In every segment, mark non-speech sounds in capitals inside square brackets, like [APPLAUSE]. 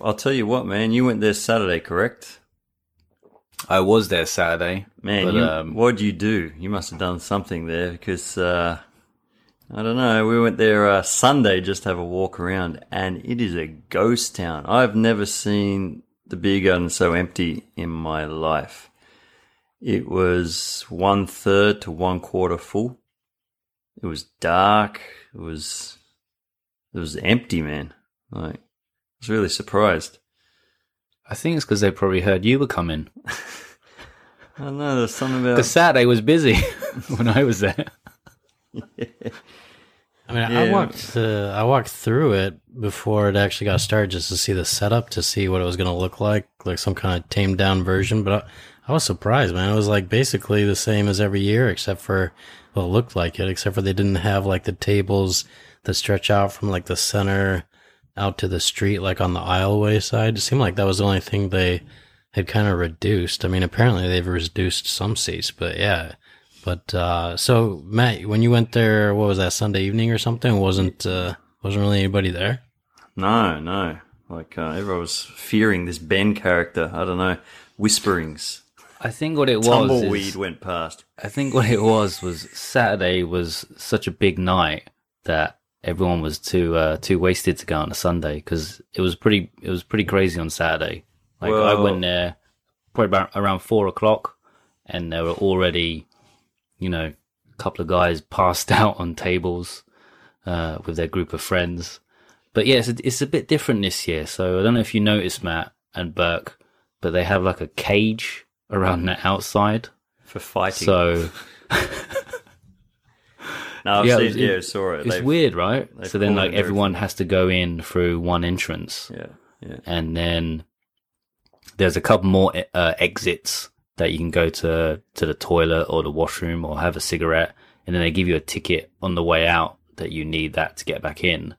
I'll tell you what, man. You went there Saturday, correct? I was there Saturday. Man, But, you, um, what'd you do? You must have done something there because uh, I don't know. We went there uh, Sunday just to have a walk around, and it is a ghost town. I've never seen the beer garden so empty in my life. It was one third to one quarter full. It was dark. It was it was empty, man. Like was really surprised. I think it's because they probably heard you were coming. [LAUGHS] I don't know. There's something about Because Saturday was busy [LAUGHS] when I was there. I mean, I Yeah. walked uh, I walked through it before it actually got started just to see the setup, to see what it was going to look like, like some kind of tamed down version. But I, I was surprised, man. It was like basically the same as every year, except for well, it looked like it, except for they didn't have like the tables that stretch out from like the center out to the street, like on the aisleway side. It seemed like that was the only thing they had kind of reduced. I mean, apparently they've reduced some seats, but yeah. But uh, so Matt, when you went there, what was that Sunday evening or something? Wasn't uh, wasn't really anybody there? No, no. Like uh, everyone was fearing this Ben character. I don't know. Whisperings. I think what it was Tumbleweed is, went past. I think what it was was Saturday was such a big night that everyone was too uh, too wasted to go on a Sunday because it was pretty it was pretty crazy on Saturday. Like I went there probably about around four o'clock, and there were already, you know, a couple of guys passed [LAUGHS] out on tables uh, with their group of friends. But yeah, it's a, it's a bit different this year. So I don't know if you noticed Matt and Burke, but they have like a cage around the outside. For fighting. So [LAUGHS] no, I've yeah, seen, it yeah, saw it. It's They've- weird, right? So then, like, everyone has to go in through one entrance, Yeah, yeah. and then there's a couple more uh, exits that you can go to to the toilet or the washroom or have a cigarette, and then they give you a ticket on the way out that you need that to get back in.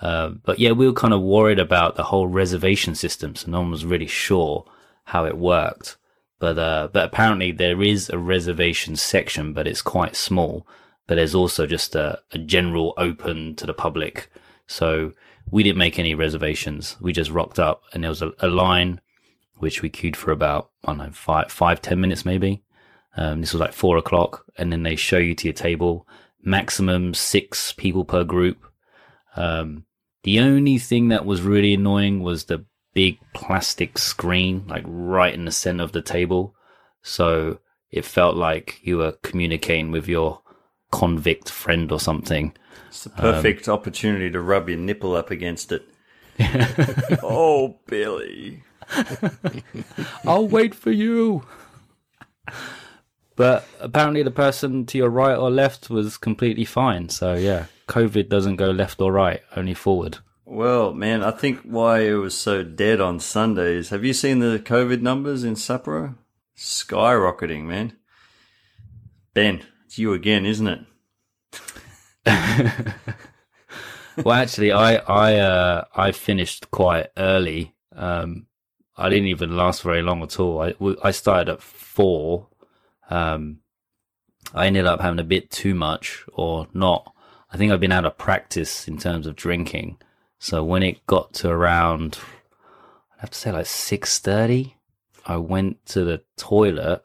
Uh, but yeah, we were kind of worried about the whole reservation system, so no one was really sure how it worked. But uh, but apparently there is a reservation section, but it's quite small. But there's also just a, a general open to the public. So we didn't make any reservations. We just rocked up, and there was a, a line which we queued for about I don't know five five ten minutes maybe. Um, this was like four o'clock, and then they show you to your table. Maximum six people per group. Um, the only thing that was really annoying was the big plastic screen, like right in the center of the table. So it felt like you were communicating with your convict friend or something. It's the perfect opportunity to rub your nipple up against it. [LAUGHS] oh, Billy. I'll wait for you. But apparently, the person to your right or left was completely fine. So, yeah, COVID doesn't go left or right, only forward. Well, man, I think why it was so dead on Sundays. Have you seen the COVID numbers in Sapporo? Skyrocketing, man. Ben, it's you again, isn't it? [LAUGHS] well, actually, I I uh, I finished quite early. Um, I didn't even last very long at all. I I started at four. Um, I ended up having a bit too much, or not. I think I've been out of practice in terms of drinking. So when it got to around, I have to say like six thirty, I went to the toilet.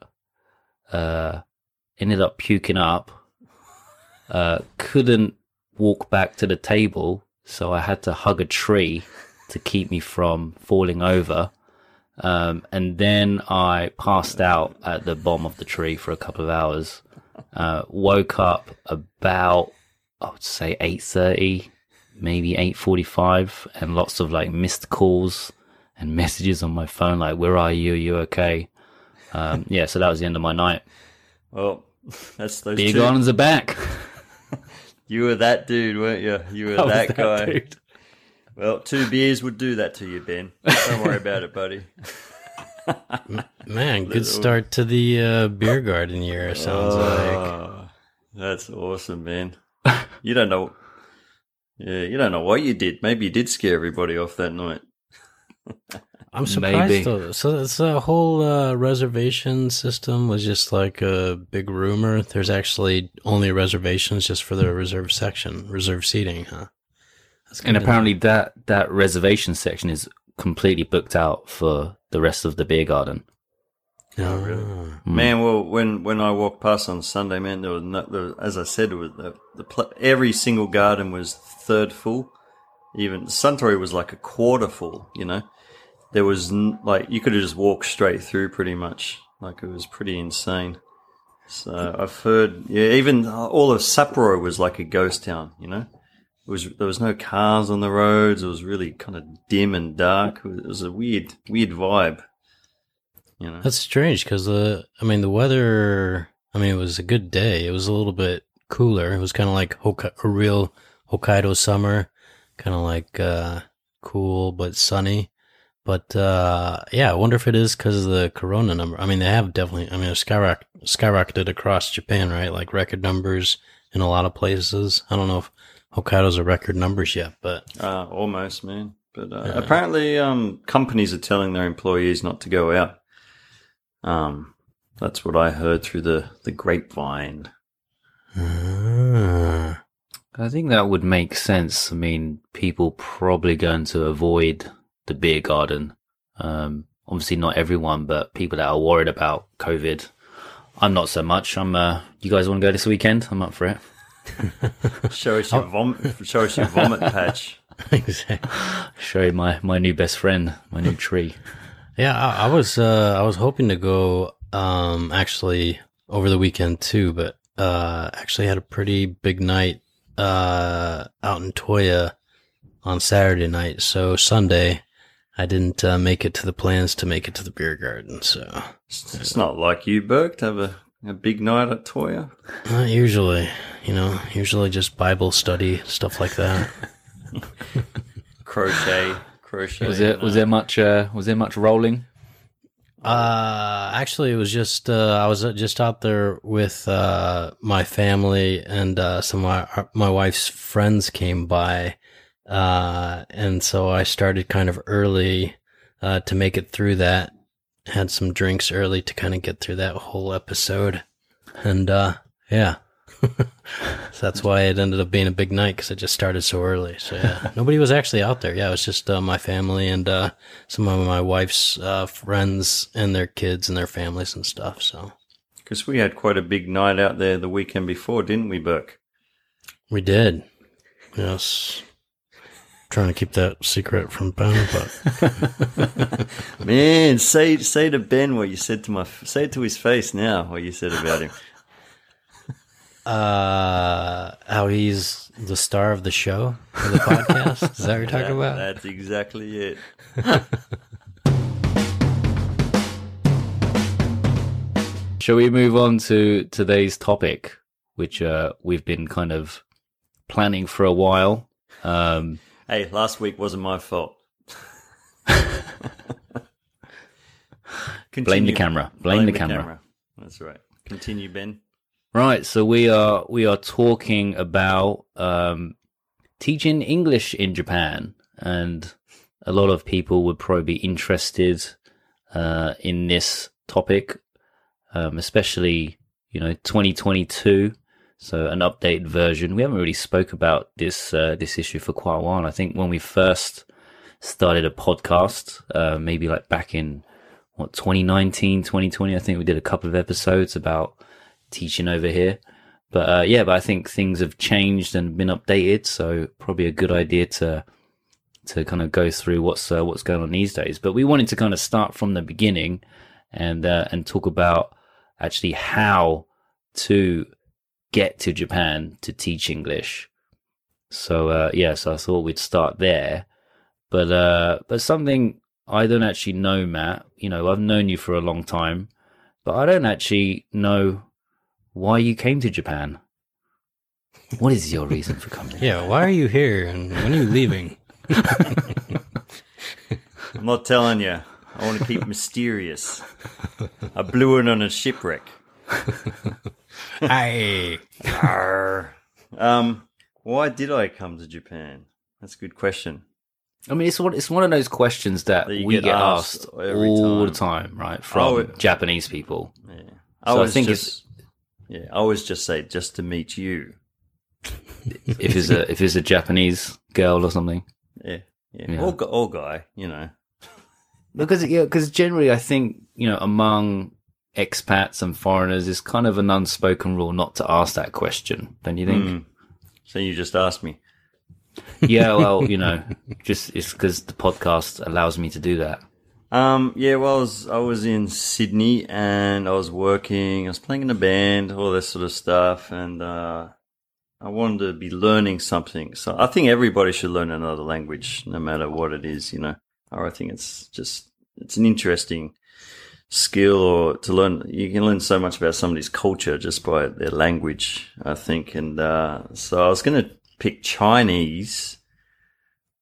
Uh, ended up puking up. Uh, couldn't walk back to the table, so I had to hug a tree to keep me from falling over. Um, and then I passed out at the bottom of the tree for a couple of hours. Uh, woke up about I would say eight thirty, maybe eight forty-five, and lots of like missed calls and messages on my phone like, "Where are you? Are you okay?" Um, yeah, so that was the end of my night. Well, [LAUGHS] that's those Beer two. gardens are back. [LAUGHS] You were that dude, weren't you? You were [LAUGHS] I was that, guy. dude. Well, two beers would do that to you, Ben. Don't worry about it, buddy. Man, good start to the uh, beer garden year. Sounds like. Oh, that's awesome, man. You don't know. Yeah, you don't know what you did. Maybe you did scare everybody off that night. I'm surprised Maybe. though. So it's a whole uh, reservation system was just like a big rumor. There's actually only reservations just for the reserve section, reserve seating, huh? And kinda- apparently that that reservation section is completely booked out for the rest of the beer garden. Oh, really? Ah. Man, well, when when I walked past on Sunday, man, there was no, there, as I said, was the, the pl- every single garden was third full. Even Suntory was like a quarter full. You know, there was like you could have just walked straight through pretty much. Like it was pretty insane. So I've heard, yeah, even all of Sapporo was like a ghost town. You know, it was there was no cars on the roads. It was really kind of dim and dark. It was, a weird, weird vibe. You know, That's strange because the, I mean, the weather. I mean, it was a good day. It was a little bit cooler. It was kind of like Hokka- a real Hokkaido summer, kind of like uh, cool but sunny. But uh, yeah, I wonder if it is because of the corona number. I mean, they have definitely. I mean, it skyrock- skyrocketed across Japan, right? Like record numbers in a lot of places. I don't know if Hokkaido's a record numbers yet, but Uh, almost, man. But uh, Yeah. apparently, um, companies are telling their employees not to go out. Um, that's what I heard through the, the grapevine. Ah. I think that would make sense. I mean, people probably going to avoid the beer garden. Um, obviously not everyone, but people that are worried about COVID. I'm not so much. I'm, uh, you guys want to go this weekend? I'm up for it. [LAUGHS] Show us your vomit. Show us your vomit patch. exactly. Show you my, my new best friend, my new tree. Yeah, I, I was uh, I was hoping to go um, actually over the weekend too, but uh, actually had a pretty big night uh, out in Toya on Saturday night. So Sunday, I didn't uh, make it to the plans to make it to the beer garden. So It's, it's not like you, Burke, to have a, a big night at Toya. not usually, you know, usually just Bible study stuff like that. [LAUGHS] Crochet. Crochet. Was there, was there much, uh, was there much rolling? Uh, actually, it was just uh, I was uh, just out there with uh, my family and uh, some of my my wife's friends came by, uh, and so I started kind of early uh, to make it through that. Had some drinks early to kind of get through that whole episode, and uh, yeah. [LAUGHS] so that's why it ended up being a big night because it just started so early. So yeah, [LAUGHS] nobody was actually out there. Yeah, it was just uh, my family and uh, some of my wife's uh, friends and their kids and their families and stuff. So Because we had quite a big night out there the weekend before, didn't we, Burke? we did. Yes. Trying to keep that secret from Ben, but [LAUGHS] Man, say say to Ben what you said to my say it to his face now. What you said about him. [LAUGHS] uh, how he's the star of the show for the podcast. Is that what you're talking [LAUGHS] That- about? That's exactly it. Shall we move on to today's topic, which uh, we've been kind of planning for a while? Um, Hey, last week wasn't my fault. blame the camera. Blame, the, camera. That's right. Continue, Ben. Right. So we are we are talking about um, teaching English in Japan, and a lot of people would probably be interested uh, in this topic, um, especially you know 2022. So an updated version. We haven't really spoke about this uh, this issue for quite a while. I think when we first started a podcast, uh, maybe like back in what 2019, 2020. I think we did a couple of episodes about teaching over here. But uh, yeah, but I think things have changed and been updated, so probably a good idea to to kind of go through what's uh, what's going on these days. But we wanted to kind of start from the beginning and uh, and talk about actually how to get to Japan to teach English. So uh, yeah, so I thought we'd start there. But uh, but something I don't actually know, Matt. You know, I've known you for a long time, but I don't actually know why you came to Japan. What is your reason for coming? Yeah, why are you here and when are you leaving? [LAUGHS] I'm not telling you. I want to keep [LAUGHS] mysterious. I blew it on a shipwreck. Hey. Um, why did I come to Japan? That's a good question. I mean, it's one, it's one of those questions that, That we get get, asked asked, all time. the time, right? From Oh, it- Japanese people. Yeah, I always think just, yeah, I always just say just to meet you. [LAUGHS] If it's a if it's a Japanese girl or something, Yeah, yeah, Yeah. Or, or guy, you know. because yeah, because generally I think you know among expats and foreigners, is kind of an unspoken rule not to ask that question. Don't you think? Mm. So you just asked me. [LAUGHS] yeah, well, you know, [LAUGHS] just it's because the podcast allows me to do that. Um, yeah, well, I was, I was in Sydney and I was working, I was playing in a band, all this sort of stuff, and, uh, I wanted to be learning something. So I think everybody should learn another language, no matter what it is, you know. Or I think it's just, it's an interesting skill or to learn, you can learn so much about somebody's culture just by their language, I think. And, uh, so I was going to pick Chinese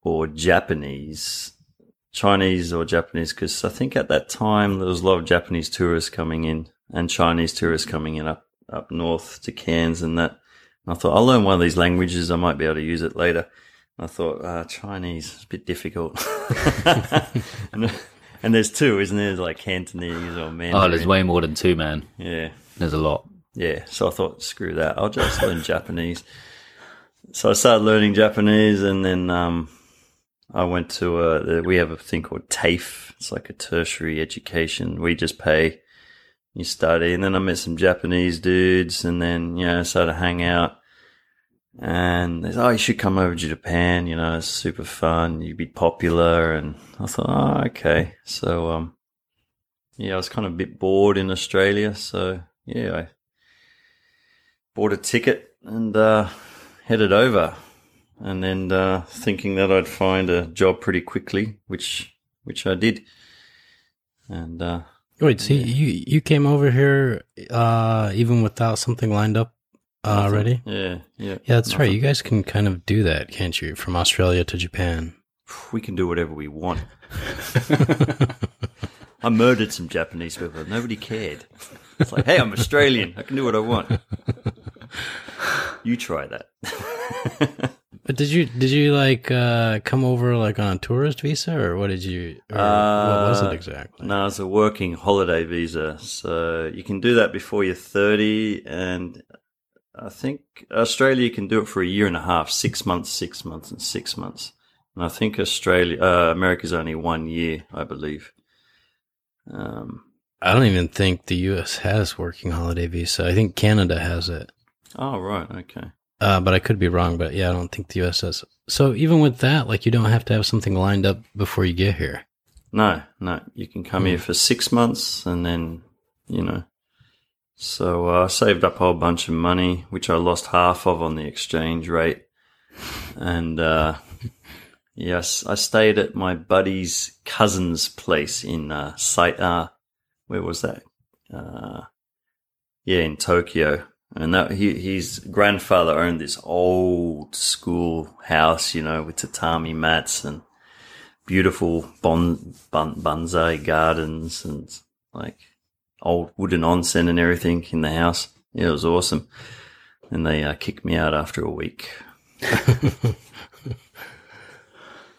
or Japanese Chinese or Japanese because I think at that time there was a lot of Japanese tourists coming in and Chinese tourists coming in up up north to Cairns and that. And I thought I'll learn one of these languages. I might be able to use it later. I thought uh, Chinese is a bit difficult. [LAUGHS] and there's two, isn't there? Like Cantonese or Mandarin. Oh, there's way more than two, man. yeah. There's a lot. Yeah, so I thought, screw that. I'll just learn [LAUGHS] Japanese. So I started learning Japanese, and then um, I went to uh, the, we have a thing called TAFE. It's like a tertiary education. We just pay, you study, and then I met some Japanese dudes, and then you know started to hang out. And they said, "Oh, you should come over to Japan. You know, it's super fun. You'd be popular." And I thought, "Oh, okay." So, um, yeah, I was kind of a bit bored in Australia, so yeah, I bought a ticket and uh, headed over, and then uh, thinking that I'd find a job pretty quickly, which which I did, and uh, Wait, see, you you came over here uh, even without something lined up already? yeah, yeah, Yeah, that's right. You guys can kind of do that, can't you? From Australia to Japan. we can do whatever we want. [LAUGHS] I murdered some Japanese people. Nobody cared. It's like, hey, I'm Australian. I can do what I want. You try that. [LAUGHS] But did you did you like uh, come over like on a tourist visa or what did you? Or what was Uh, it exactly? No, it's a working holiday visa. So you can do that before you're 30. And I think Australia can do it for a year and a half, six months, six months, and six months. And I think Australia, uh, America's only one year, I believe. Um, I don't even think the U.S. has working holiday visa. I think Canada has it. oh, right. Okay. Uh, but I could be wrong. But yeah, I don't think the U.S. has. So even with that, like you don't have to have something lined up before you get here. No, no. You can come here for six months and then, you know. So uh, I saved up a whole bunch of money, which I lost half of on the exchange rate. And uh, [LAUGHS] yes, I stayed at my buddy's cousin's place in uh, uh where was that? Uh, yeah, in Tokyo. And that he, his grandfather owned this old school house, you know, with tatami mats and beautiful bon, bon, bonsai gardens and like old wooden onsen and everything in the house. Yeah, it was awesome. And they uh, kicked me out after a week. [LAUGHS]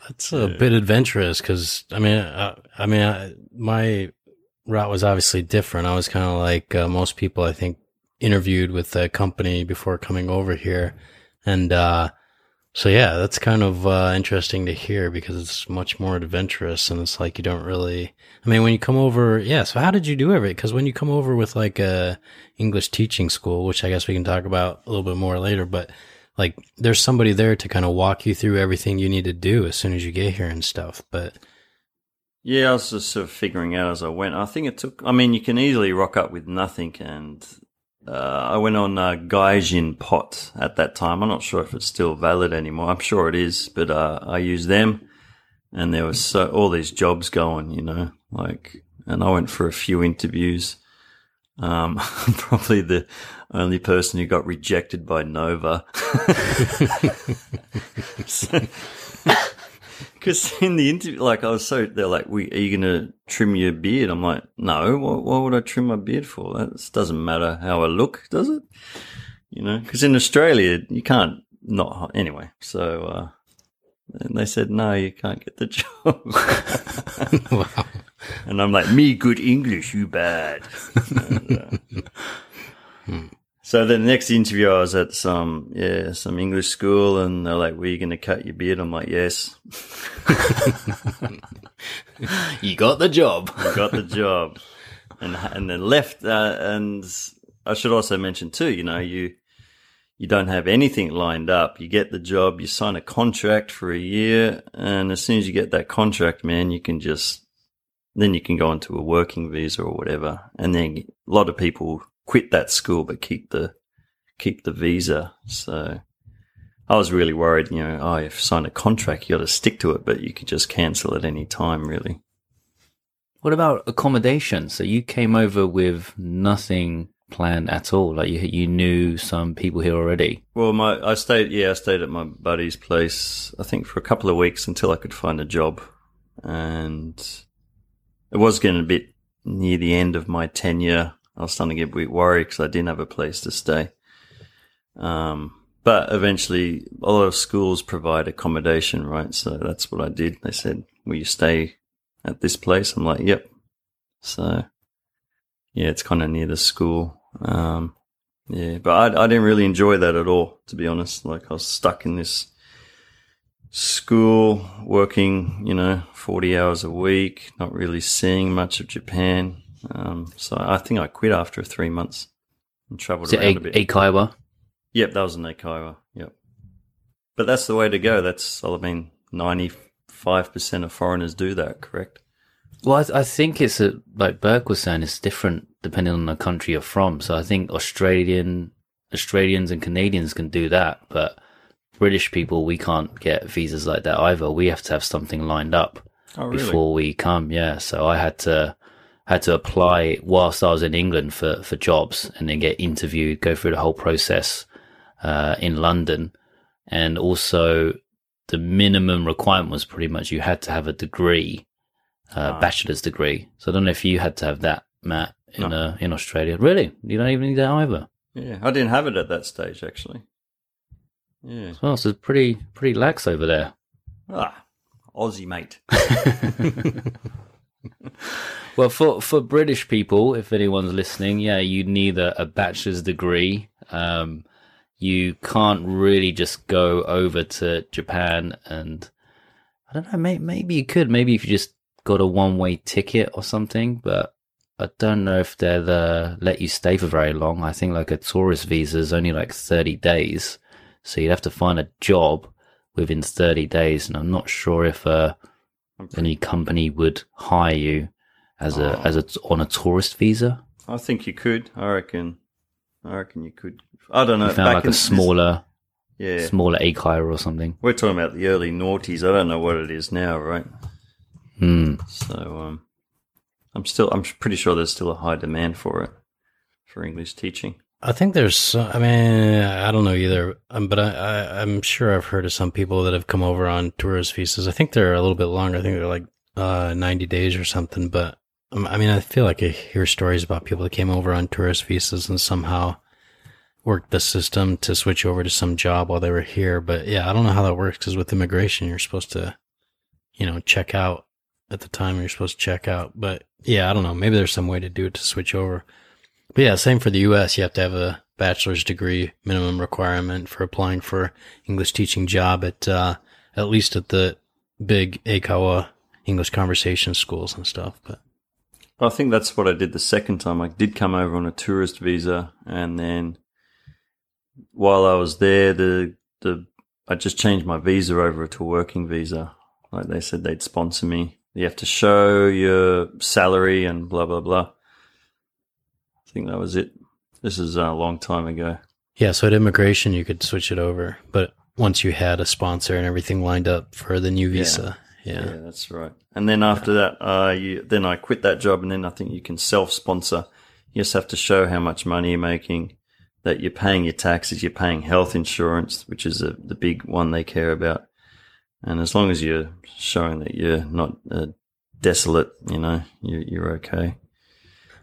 That's a bit adventurous because I mean, uh, I mean, I, my route was obviously different. I was kind of like uh, most people, I think, interviewed with the company before coming over here, and uh, so yeah, that's kind of uh, interesting to hear because it's much more adventurous, and it's like you don't really. I mean, when you come over, yeah. So how did you do everything? Because when you come over with like a English teaching school, which I guess we can talk about a little bit more later, but like there's somebody there to kind of walk you through everything you need to do as soon as you get here and stuff. But Yeah, I was just sort of figuring out as I went. I think it took, I mean, you can easily rock up with nothing. And uh, I went on uh, GaijinPot at that time. I'm not sure if it's still valid anymore. I'm sure it is, but uh, I used them. And there was so, all these jobs going, you know, like, and I went for a few interviews. Um, [LAUGHS] I'm probably the only person who got rejected by Nova. So- [LAUGHS] [LAUGHS] [LAUGHS] Because in the interview, like I was so, they're like, we, are you going to trim your beard? I'm like, no, what, what would I trim my beard for? That doesn't matter how I look, does it? You know, because in Australia, you can't not, anyway. So, uh, and they said, no, you can't get the [LAUGHS] job. wow. And I'm like, me good English, you bad. and, uh, so the next interview, I was at some, yeah, some English school and they're like, were you going to cut your beard? I'm like, yes. [LAUGHS] You got the job. [LAUGHS] I got the job. And, and then left, uh, and I should also mention too, you know, you, you don't have anything lined up. You get the job, you sign a contract for a year, and as soon as you get that contract, man, you can just then you can go into a working visa or whatever. And then a lot of people quit that school but keep the keep the visa. So I was really worried, you know, oh, if you sign a contract, you got to stick to it, but you could just cancel at any time, really. What about accommodation? So you came over with nothing planned at all. Like you, you knew some people here already. Well, my I stayed, yeah, I stayed at my buddy's place. I think for a couple of weeks until I could find a job, and it was getting a bit near the end of my tenure. I was starting to get a bit worried because I didn't have a place to stay. Um, but eventually, a lot of schools provide accommodation, right? So that's what I did. They said, "Will you stay at this place?" I'm like, "Yep." So yeah, it's kind of near the school. Um, yeah, but I, I didn't really enjoy that at all, to be honest. Like I was stuck in this school, working, you know, 40 hours a week, not really seeing much of Japan. Um, so I think I quit after three months and traveled Is around a- a bit. Eikaiwa? Yep, that was an Eikaiwa. Yep. But that's the way to go. That's, I mean, 95% of foreigners do that, correct? Well, I, th- I think it's a, like Burke was saying, it's different depending on the country you're from. So I think Australian, Australians and Canadians can do that, but British people, we can't get visas like that either. We have to have something lined up Oh, before we come. Yeah. So I had to, had to apply whilst I was in England for, for jobs and then get interviewed, go through the whole process, uh, in London. And also the minimum requirement was pretty much you had to have a degree, uh, bachelor's degree. So I don't know if you had to have that, Matt, in, No. uh, in Australia. Really? You don't even need that either. Yeah, I didn't have it at that stage, actually. Yeah. Well, so it's pretty, pretty lax over there. Ah, Aussie mate. [LAUGHS] Well, for for British people, if anyone's listening, yeah, you need a, a bachelor's degree. Um, you can't really just go over to Japan and I don't know. May, maybe you could. Maybe if you just got a one way ticket or something, but I don't know if they'll let you stay for very long. I think like a tourist visa is only like thirty days, so you'd have to find a job within thirty days, and I'm not sure if uh, any company would hire you as a Oh. as a on a tourist visa. I think you could. I reckon. I reckon you could. I don't know. You found like in a smaller Yeah. smaller Eikaiwa or something. We're talking about the early noughties. I don't know what it is now, right? Hmm. So, um, I'm still, I'm pretty sure there's still a high demand for it, for English teaching. I think there's, I mean, I don't know either, um, but I, I'm sure I've heard of some people that have come over on tourist visas. I think they're a little bit longer. I think they're like uh, 90 days or something. But um, I mean, I feel like I hear stories about people that came over on tourist visas and somehow worked the system to switch over to some job while they were here. But yeah, I don't know how that works because with immigration, you're supposed to, you know, check out at the time you're supposed to check out. But yeah, I don't know. Maybe there's some way to do it to switch over. But yeah, same for the U.S. You have to have a bachelor's degree minimum requirement for applying for English teaching job at uh, at least at the big Eikaiwa English conversation schools and stuff. But I think that's what I did the second time. I did come over on a tourist visa, and then while I was there, the the I just changed my visa over to a working visa. Like they said, they'd sponsor me. You have to show your salary and blah blah blah. I think that was it. This is a long time ago. yeah, so at immigration you could switch it over, but once you had a sponsor and everything lined up for the new visa, yeah, Yeah, that's right. And then after that, uh, you, then I quit that job, and then I think you can self-sponsor. You just have to show how much money you're making, that you're paying your taxes, you're paying health insurance, which is a, the big one they care about, And as long as you're showing that you're not uh, desolate, you know, you, you're okay.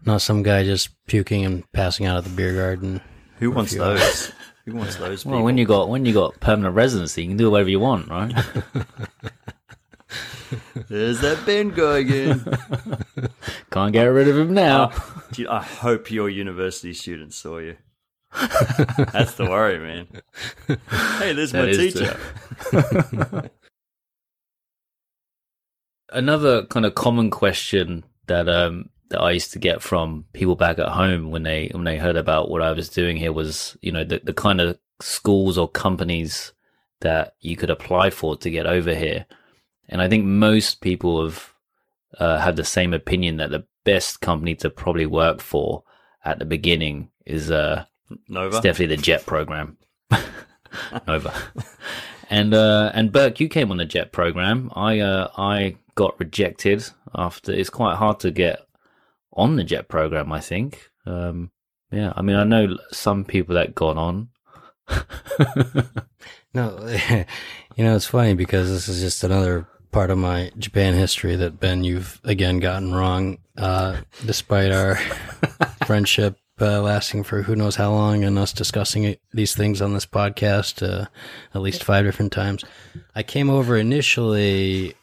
Not some guy just puking and passing out at the beer garden. Who wants those? Who wants those people? Well, when you got when you got permanent residency, you can do whatever you want, right? [LAUGHS] There's that Ben guy again. [LAUGHS] Can't get rid of him now. Dude, I hope your university students saw you. [LAUGHS] That's the worry, man. Hey, there's my That is teacher. Another kind of common question that um that I used to get from people back at home when they when they heard about what I was doing here was, you know, the the kind of schools or companies that you could apply for to get over here. And I think most people have uh, had the same opinion that the best company to probably work for at the beginning is uh Nova. It's definitely the jet program. [LAUGHS] Nova. And uh and Burke, you came on the jet program. I uh I got rejected after it's quite hard to get on the jet program, I think. Um yeah, I mean I know some people that got on. [LAUGHS] No, [LAUGHS] you know, it's funny because this is just another part of my Japan history that Ben, you've again gotten wrong, uh, despite our [LAUGHS] friendship uh, lasting for who knows how long and us discussing it, these things on this podcast uh, at least five different times. I came over initially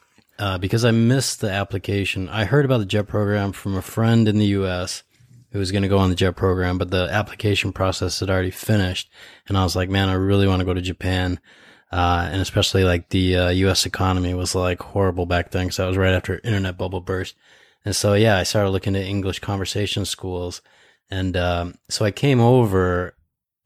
uh, because I missed the application. I heard about the JET program from a friend in the U.S. who was going to go on the JET program, but the application process had already finished. And I was like, man, I really want to go to Japan. Uh, and especially like the uh, U.S. economy was like horrible back then because that was right after internet bubble burst. And so, yeah, I started looking at English conversation schools. And um, so I came over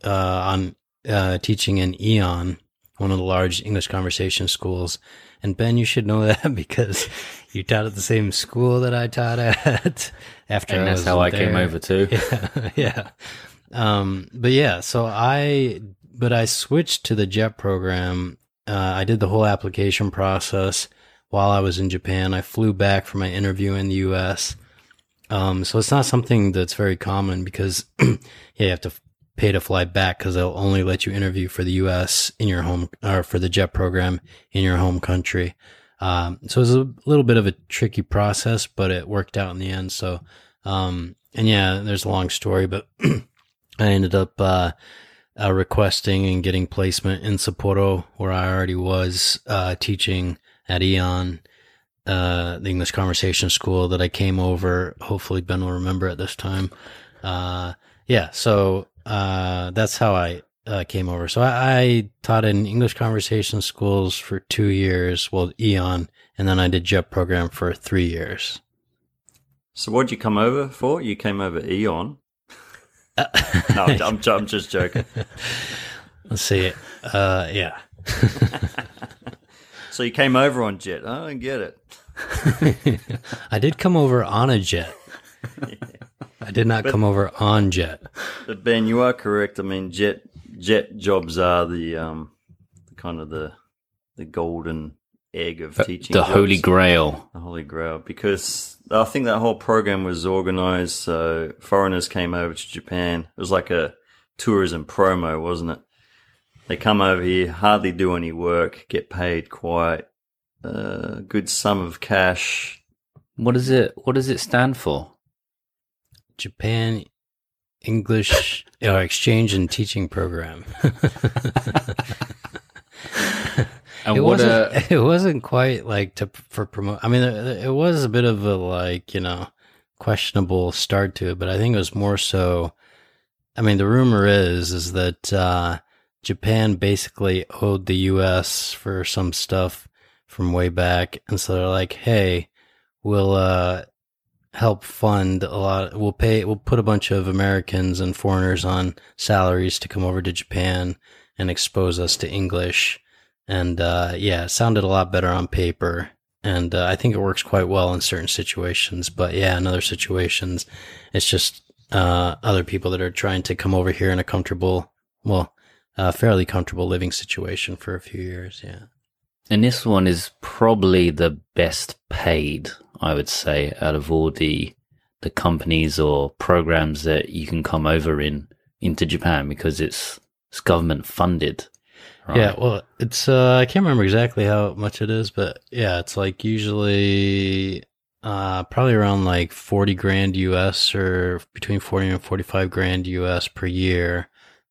uh, on uh, teaching in AEON, one of the large English conversation schools. And Ben, you should know [LAUGHS] that because you taught at the same school that I taught at. [LAUGHS] After And that's how I came over too. [LAUGHS] Yeah, yeah. Um, but yeah, so I, but I switched to the JET program. Uh, I did the whole application process while I was in Japan. I flew back for my interview in the U.S. Um, so it's not something that's very common because [CLEARS THROAT] yeah, you have to pay to fly back because they'll only let you interview for the U.S. in your home or for the JET program in your home country. Um, so it was a little bit of a tricky process, but it worked out in the end. So, um, and yeah, there's a long story, but [CLEARS THROAT] I ended up, uh, uh, requesting and getting placement in Sapporo, where I already was, uh, teaching at AEON, uh, the English conversation school that I came over. Hopefully Ben will remember at this time. Uh, yeah, so, uh, that's how I, uh, came over. So I, I taught in English conversation schools for two years, well, AEON, and then I did JET program for three years. So what'd you come over for? You came over AEON. [LAUGHS] no, I'm, I'm, I'm just joking. [LAUGHS] Let's see. Uh, yeah. [LAUGHS] So you came over on Jet. I don't get it. I did come over on a jet. I did not come over on jet. But Ben, you are correct. I mean, jet jet jobs are the um, kind of the the golden egg of teaching. The holy grail. The Holy Grail. Because I think that whole program was organized so foreigners came over to Japan. It was like a tourism promo, wasn't it? They come over here, hardly do any work, get paid quite a good sum of cash. What does it what does it stand for? Japan English [LAUGHS] exchange and teaching program. [LAUGHS] And it wasn't. uh, [LAUGHS] it wasn't quite like to for promote. I mean, it, it was a bit of a like you know questionable start to it, but I think it was more so. I mean, the rumor is is that uh, Japan basically owed the U.S. for some stuff from way back, and so they're like, "Hey, we'll uh, help fund a lot. We'll pay. We'll put a bunch of Americans and foreigners on salaries to come over to Japan and expose us to English." And uh, yeah, it sounded a lot better on paper. And uh, I think it works quite well in certain situations. But yeah, in other situations, it's just uh, other people that are trying to come over here in a comfortable, well, uh, fairly comfortable living situation for a few years. Yeah. And this one is probably the best paid, I would say, out of all the the companies or programs that you can come over in into Japan because it's it's government funded. right? Yeah, well, it's uh, I can't remember exactly how much it is, but yeah, it's like usually uh, probably around like forty grand US or between forty and forty five grand US per year.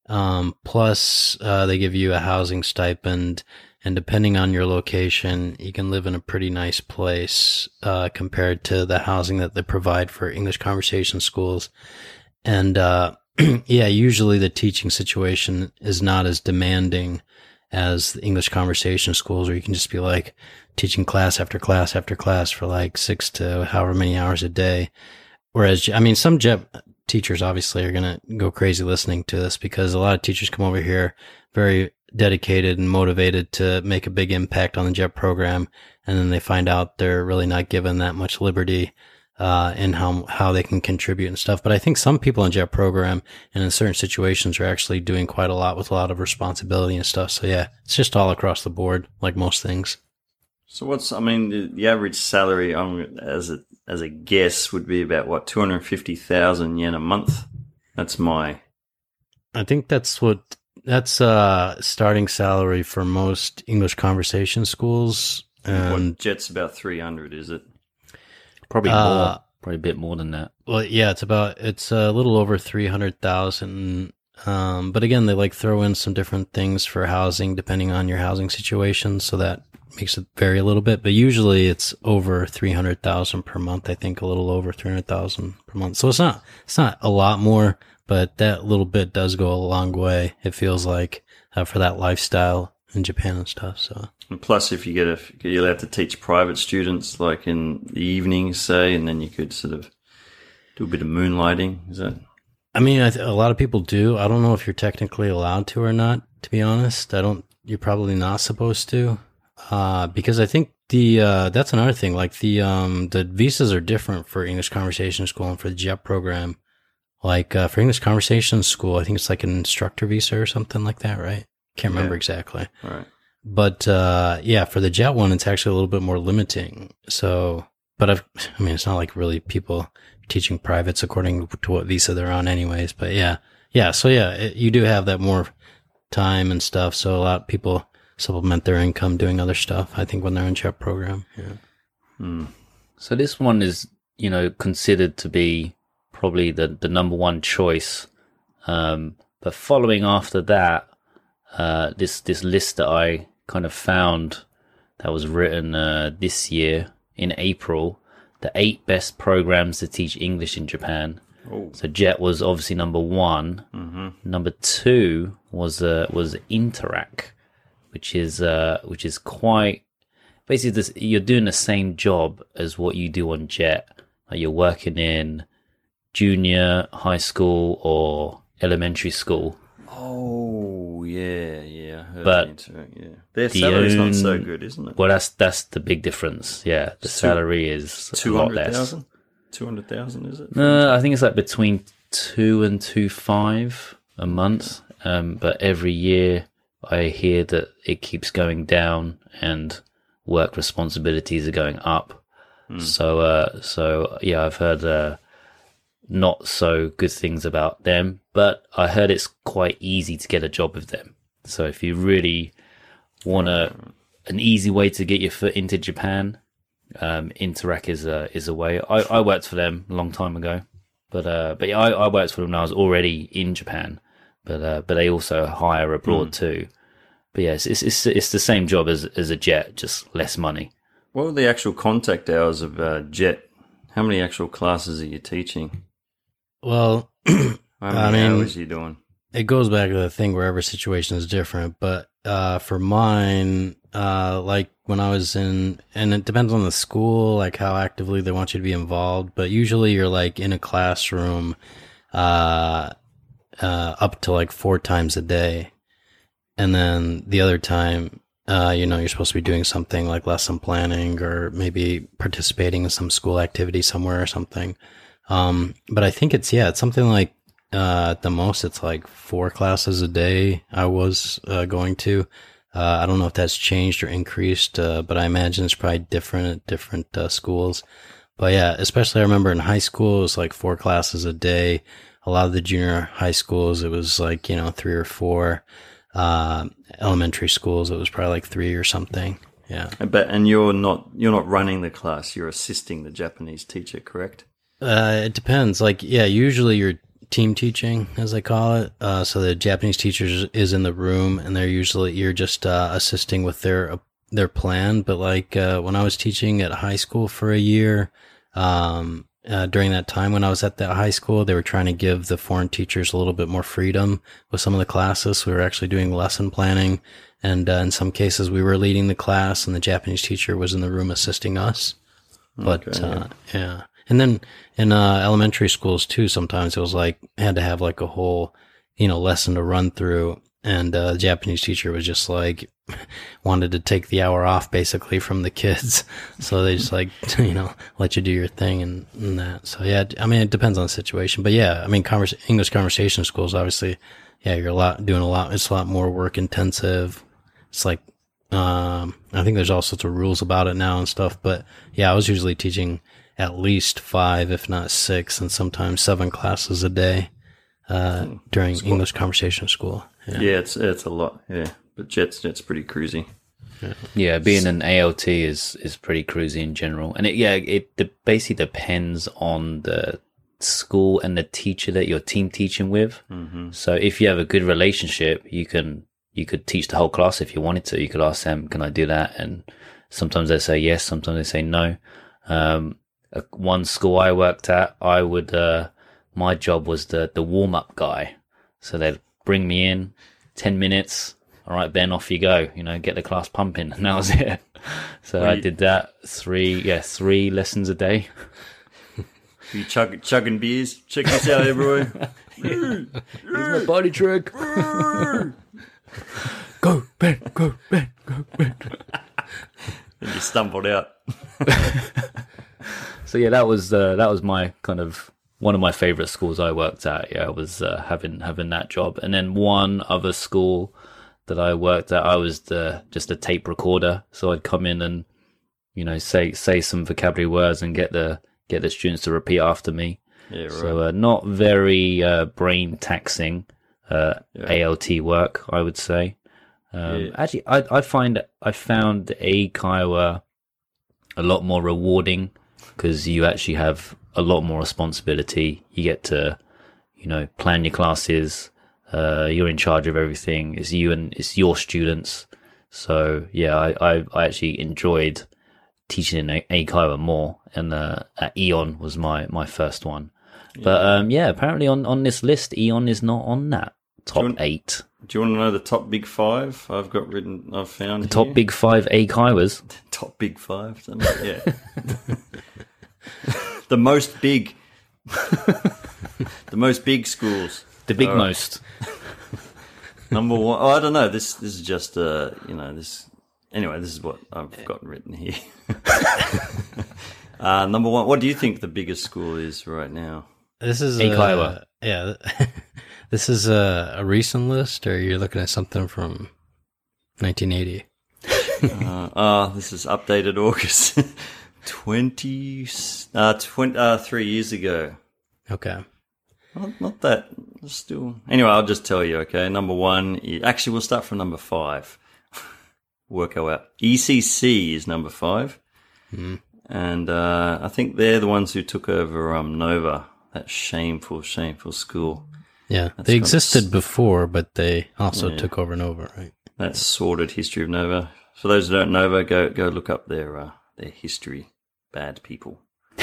Um, plus, uh, they give you a housing stipend, and depending on your location, you can live in a pretty nice place uh, compared to the housing that they provide for English conversation schools. And uh, [CLEARS THROAT] yeah, usually the teaching situation is not as demanding as the English conversation schools, where you can just be like teaching class after class after class for like six to however many hours a day. Whereas, I mean, some JET teachers obviously are going to go crazy listening to this because a lot of teachers come over here very dedicated and motivated to make a big impact on the JET program. And then they find out they're really not given that much liberty uh, and how how they can contribute and stuff. But I think some people in Jet program and in certain situations are actually doing quite a lot with a lot of responsibility and stuff. So yeah, it's just all across the board, like most things. So what's I mean the, the average salary um, as a as a guess would be about what two hundred fifty thousand yen a month. That's my. I think that's what that's uh starting salary for most English conversation schools. And what Jet's about three hundred, is it? Probably Uh, more. Probably a bit more than that. Well, yeah, it's about it's a little over three hundred thousand. Um, but again, they like throw in some different things for housing depending on your housing situation, so that makes it vary a little bit. But usually, it's over three hundred thousand per month. I think a little over three hundred thousand per month. So it's not it's not a lot more, but that little bit does go a long way. It feels like uh, for that lifestyle in Japan and stuff. So And plus, if you get a, you'll have to teach private students, like in the evenings, say, and then you could sort of do a bit of moonlighting. Is that? I mean, I th- a lot of people do. I don't know if you're technically allowed to or not. To be honest, I don't. You're probably not supposed to, uh, because I think the uh, that's another thing. Like the um, the visas are different for English Conversation School and for the JET program. Like uh, for English Conversation School, I think it's like an instructor visa or something like that, right? Can't remember Yeah. exactly. All right. But uh, yeah, for the jet one, it's actually a little bit more limiting. So, but I've, I mean, it's not like really people teaching privates according to what visa they're on, anyways. But yeah, yeah. So yeah, it, you do have that more time and stuff. So a lot of people supplement their income doing other stuff. I think when they're in jet program. Yeah. Hmm. So this one is, you know, considered to be probably the, the number one choice. Um, but following after that, uh, this this list that I kind of found that was written uh, this year in April, the eight best programs to teach English in Japan. Oh. So JET was obviously number one. Mm-hmm. Number two was uh, was Interac, which is uh, which is quite basically this, you're doing the same job as what you do on Jet. Like you're working in junior high school or elementary school. Oh yeah, yeah. I heard But the Interac, yeah, their the salary's not so good, isn't it? Well, that's that's the big difference. Yeah, the Two- salary is a Two lot hundred less. thousand. Two hundred thousand, is it? No, I think it's like between two and two five a month. Um, but every year I hear that it keeps going down and work responsibilities are going up. So, uh, so yeah, I've heard, uh, not so good things about them, but I heard it's quite easy to get a job with them. So if you really want a, an easy way to get your foot into Japan, um, Interac is a, is a way. I, I worked for them a long time ago, but, uh, but yeah, I, I worked for them when I was already in Japan, but, uh, but they also hire abroad too. But yes, it's, it's, it's the same job as, as a jet, just less money. What were the actual contact hours of uh, Jet? How many actual classes are you teaching? Well, [CLEARS THROAT] How many I mean- hours are you doing? it goes back to the thing where every situation is different. But uh, for mine, uh, like when I was in, and it depends on the school, like how actively they want you to be involved. But usually, you're like in a classroom, uh, uh, up to like four times a day, and then the other time. Uh, you know, you're supposed to be doing something like lesson planning or maybe participating in some school activity somewhere or something. Um, but I think it's, yeah, it's something like uh, at the most, it's like four classes a day I was uh, going to. Uh, I don't know if that's changed or increased, uh, but I imagine it's probably different at different uh, schools. But yeah, especially I remember in high school, it was like four classes a day. A lot of the junior high schools, it was like, you know, three or four. Uh, elementary schools, it was probably like three or something. Yeah. But and you're not you're not running the class. You're assisting the Japanese teacher, correct? Uh, it depends. Like, yeah, usually you're team teaching, as they call it. Uh, so the Japanese teacher is in the room, and they're usually you're just uh, assisting with their their plan. But like uh, when I was teaching at high school for a year, um, uh, during that time when I was at that high school, they were trying to give the foreign teachers a little bit more freedom with some of the classes. We were actually doing lesson planning, and uh, in some cases, we were leading the class, and the Japanese teacher was in the room assisting us. But Okay, uh, yeah, and then in uh, elementary schools too, sometimes it was like had to have like a whole you know lesson to run through, and uh, the Japanese teacher was just like [LAUGHS] wanted to take the hour off basically from the kids, [LAUGHS] so they just like [LAUGHS] you know let you do your thing and, and that. So yeah, I mean it depends on the situation, but yeah, I mean convers- English conversation schools obviously, yeah, you're a lot doing a lot. It's a lot more work intensive. It's like um, I think there's all sorts of rules about it now and stuff, but yeah, I was usually teaching at least five, if not six, and sometimes seven classes a day uh, during English conversation school. Yeah. Yeah, it's it's a lot. Yeah, but Jet's Jet's pretty cruisy. Yeah, being an ALT is is pretty cruisy in general, and it yeah it de- basically depends on the school and the teacher that you're team teaching with. Mm-hmm. So if you have a good relationship, you can you could teach the whole class if you wanted to. You could ask them, "Can I do that?" And sometimes they say yes, sometimes they say no. Um, one school I worked at, I would uh, my job was the the warm up guy. So they'd bring me in, ten minutes. All right, Ben, off you go. You know, get the class pumping. [LAUGHS] And that was it. So Well, I did that three, yeah, three lessons a day. You chug, chugging beers? Check this out, everyone. Here's my body trick. [LAUGHS] go, Ben, go, Ben, go, Ben. [LAUGHS] and you stumbled out. So yeah, that was uh, that was my kind of one of my favorite schools I worked at. Yeah, I was uh, having having that job, and then one other school that I worked at, I was the just a tape recorder. So I'd come in and you know say say some vocabulary words and get the get the students to repeat after me. Yeah, right. So uh, not very uh, brain taxing uh, ALT work, I would say. Um, Yeah. Actually, I, I find I found Eikaiwa a lot more rewarding because you actually have a lot more responsibility. You get to, you know, plan your classes. Uh, you're in charge of everything. It's you and it's your students. So yeah, I, I, I actually enjoyed teaching in A- Eikaiwa more, and uh, at AEON was my my first one. But um, yeah, apparently on on this list, AEON is not on that top want- eight. Do you want to know the top big five I've got written, I've found The top here? big five Eikaiwas. Top big five? [LAUGHS] Yeah. [LAUGHS] the most big. the most big schools. The big All right. most. [LAUGHS] Number one. Oh, I don't know. This this is just uh, you know, this. Anyway, this is what I've got written here. uh, number one. What do you think the biggest school is right now? This is Eikaiwa. uh, yeah. This is a, a recent list, or you're looking at something from 1980. [LAUGHS] Uh, uh, this is updated August [LAUGHS] 20, uh, 20, uh, three years ago. Okay. Not, not that, still. Anyway, I'll just tell you, okay? Number one, actually, we'll start from number five. [LAUGHS] Work our out. ECC is number five. And uh, I think they're the ones who took over um, Nova, that shameful, shameful school. Yeah, That's they existed s- before, but they also Yeah. took over Nova, right? That sordid history of Nova. For those who don't know Nova, go go look up their uh, their history. Bad people. [LAUGHS]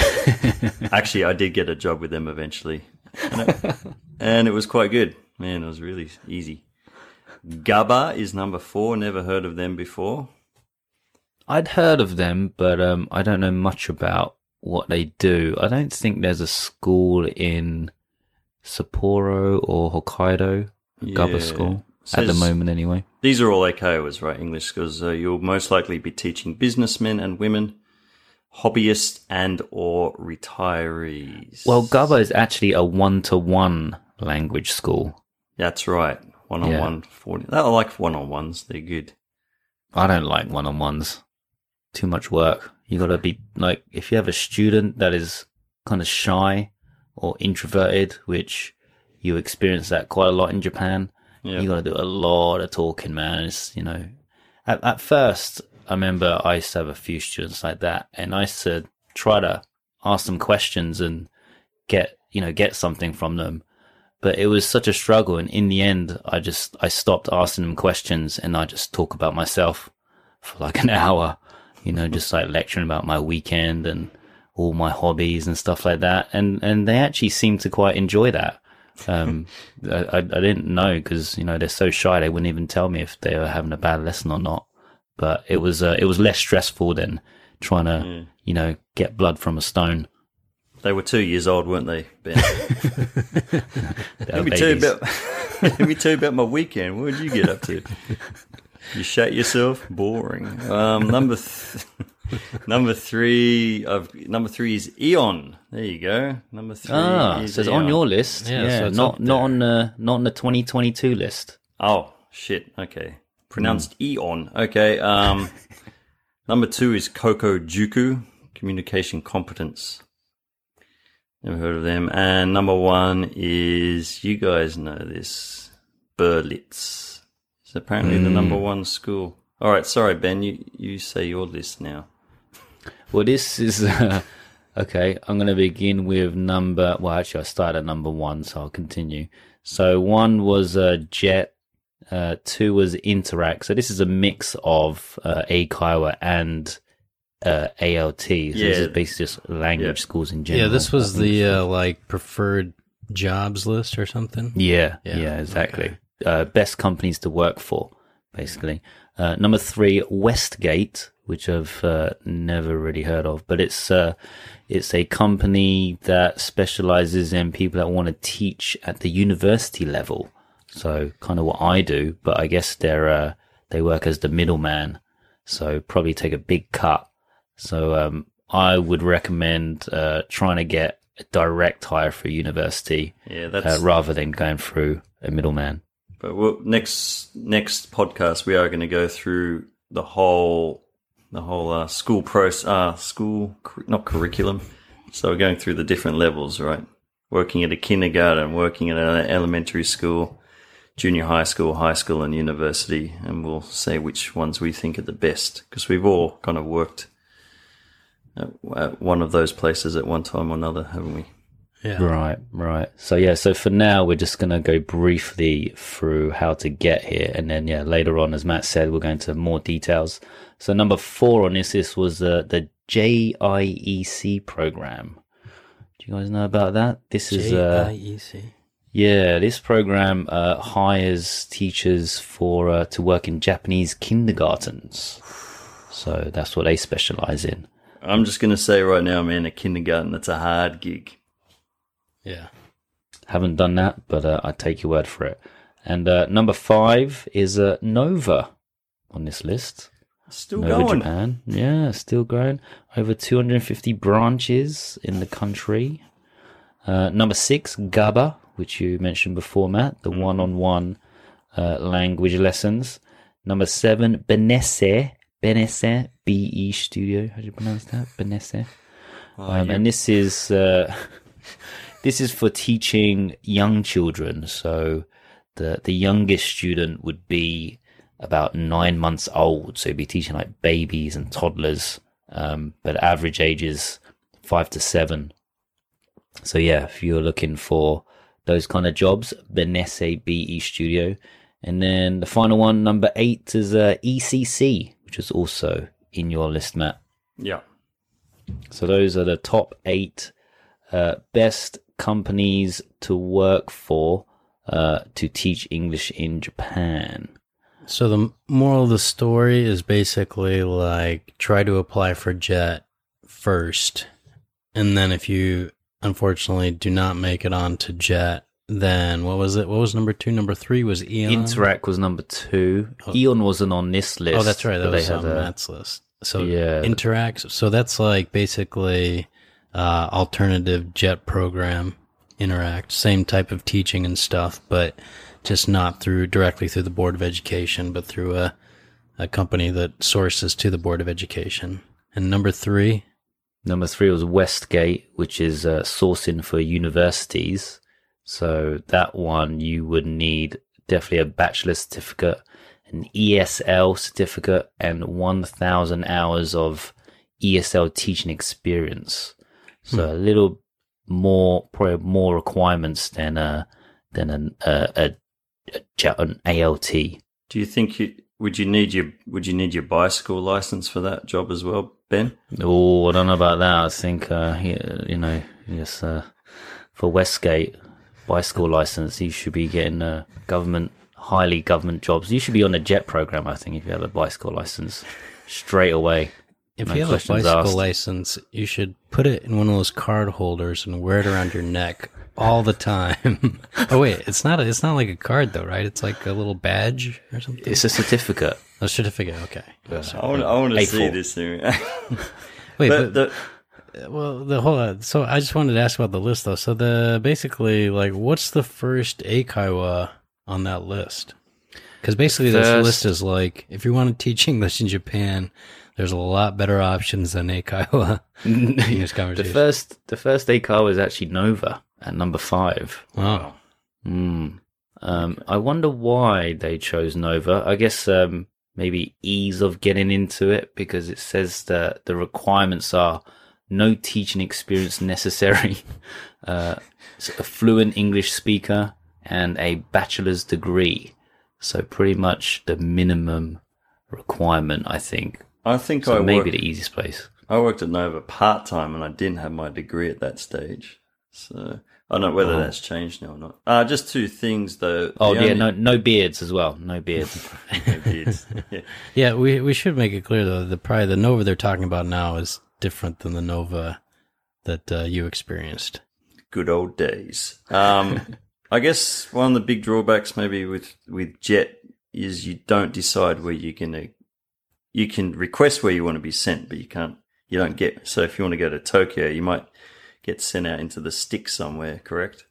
Actually, I did get a job with them eventually, and it, and it was quite good. Man, it was really easy. Gaba is number four. Never heard of them before. I'd heard of them, but um, I don't know much about what they do. I don't think there's a school in Sapporo or Hokkaido, a Gaba Yeah. school, at the moment anyway. These are all Eikaiwas, right? English, because uh, you'll most likely be teaching businessmen and women, hobbyists and or retirees. Well, Gaba is actually a one-to-one language school. that's right. One on one, forty. I like one on ones. They're good. I don't like one-on-ones. Too much work. You gotta be like, if you have a student that is kind of shy or introverted, which you experience that quite a lot in Japan, Yeah. You got to do a lot of talking, man. It's, you know, at, at first, I remember I used to have a few students like that, and I used to try to ask them questions and get, you know, get something from them. But it was such a struggle, and in the end, I just I stopped asking them questions, and I just talk about myself for like an [LAUGHS] hour, you know, just like lecturing about my weekend and all my hobbies and stuff like that, and and they actually seemed to quite enjoy that. Um, [LAUGHS] I, I, didn't know because you know they're so shy they wouldn't even tell me if they were having a bad lesson or not. But it was uh, it was less stressful than trying to you know get blood from a stone. They were two years old, weren't they, Ben? [LAUGHS] [LAUGHS] Let me tell you about. let me tell you about my weekend. What did you get up to? You shat yourself? Boring. Um, number th- [LAUGHS] number three of number three is AEON. There you go. Number three. Ah, is so it's on your list. Yeah, Yeah, so not not on the not on the 2022 list. Oh shit. Okay, pronounced AEON. Okay. Um, [LAUGHS] number two is Coco Juku, communication competence. Never heard of them. And number one is you guys know this Berlitz. It's apparently the number one school. All right, sorry Ben, you you say your list now. Well, this is uh, [LAUGHS] okay. I'm going to begin with number. Well, actually, I started at number one, so I'll continue. So one was uh, Jet. Uh, two was Interac. So this is a mix of uh, Eikaiwa and uh, ALT. So this is basically just language Yeah. schools in general. Yeah, this was the uh, like preferred jobs list or something. Yeah, Yeah, yeah, exactly. Uh, best companies to work for, basically. Uh, number three, Westgate, which I've uh, never really heard of, but it's uh, it's a company that specializes in people that want to teach at the university level. So kind of what I do, but I guess they're uh, they work as the middleman, so probably take a big cut. So um, I would recommend uh, trying to get a direct hire for a university Yeah, uh, rather than going through a middleman. But we'll, next next podcast we are going to go through the whole the whole uh, school process, uh, school not curriculum. So we're going through the different levels, right? Working at a kindergarten, working at an elementary school, junior high school, high school, and university, and we'll say which ones we think are the best because we've all kind of worked at, at one of those places at one time or another, haven't we? Yeah. Right, right. So yeah, so for now we're just gonna go briefly through how to get here, and then yeah, later on, as Matt said, we're going to more details. So number four on this, this was the the JIEC program. Do you guys know about that? This is uh, J-I-E-C. Yeah, this program uh, hires teachers for uh, to work in Japanese kindergartens. So that's what they specialize in. I'm just going to say right now, man, a kindergarten, that's a hard gig. Yeah. Haven't done that, but uh, I take your word for it. And uh, number five is uh, Nova on this list. Still Nova going. Japan, yeah, still growing. Over 250 branches in the country. Uh, number six, GABA, which you mentioned before, Matt, the one-on-one uh, language lessons. Number seven, Benesse, Benesse, B-E Studio. How do you pronounce that? Benesse. Um, and this is uh, [LAUGHS] this is for teaching young children. So the the youngest student would be about nine months old. So be teaching like babies and toddlers. Um, but average age is five to seven. So yeah, if you're looking for those kind of jobs, Benesse BE Studio. And then the final one, number eight, is uh, ECC, which is also in your list, Matt. Yeah. So those are the top eight uh, best companies to work for uh, to teach English in Japan. So the moral of the story is basically like try to apply for JET first, and then if you unfortunately do not make it on to JET, then what was it? What was number two? Number three was AEON. Interac was number two. AEON wasn't on this list. Oh, that's right. That was on a- Matt's list. So Yeah. Interac. So that's like basically uh, alternative JET program. Interac, same type of teaching and stuff, but just not through directly through the Board of Education, but through a a company that sources to the Board of Education. And number three, Number three was Westgate, which is uh, sourcing for universities. So that one you would need definitely a bachelor's certificate, an ESL certificate, and 1,000 hours of ESL teaching experience. So a little more, probably more requirements than a than an a, a, a an ALT. Do you think you would you need your would you need your bicycle license for that job as well, Ben? Oh, I don't know about that. I think uh, you know, yes, uh, for Westgate bicycle license, you should be getting a government highly government jobs. You should be on the jet program. I think if you have a bicycle license, straight away. If No you have a bicycle asked. license, you should put it in one of those card holders and wear it around your neck all the time. [LAUGHS] oh wait, it's not. A, it's not like a card though, right? It's like a little badge or something. It's a certificate. A certificate. Okay. I want I want to see this thing. [LAUGHS] [LAUGHS] Wait, but but, the, well, the whole. uh, So I just wanted to ask about the list though. So the basically like, what's the first Eikaiwa on that list? Because basically, this list is like, if you want to teach English in Japan, there's a lot better options than Eikaiwa [LAUGHS] English The conversation. first, the first Eikaiwa was actually Nova at number five. oh, Hmm. Um, I wonder why they chose Nova. I guess um, maybe ease of getting into it because it says that the requirements are no teaching experience necessary, [LAUGHS] uh, a fluent English speaker, and a bachelor's degree. So pretty much the minimum requirement, I think. I think So I maybe worked, the easiest place. I worked at Nova part time and I didn't have my degree at that stage. So I don't know whether Oh. that's changed now or not. Uh, just two things though. Oh The yeah, only- no, no beards as well. No beards. [LAUGHS] no beards. [LAUGHS] Yeah. yeah. We we should make it clear though. The probably the Nova they're talking about now is different than the Nova that uh, you experienced. Good old days. Um, [LAUGHS] I guess one of the big drawbacks maybe with, with Jet is you don't decide where you're going to, you can request where you want to be sent, but you can't, you don't get, so if you want to go to Tokyo, you might get sent out into the sticks somewhere, correct?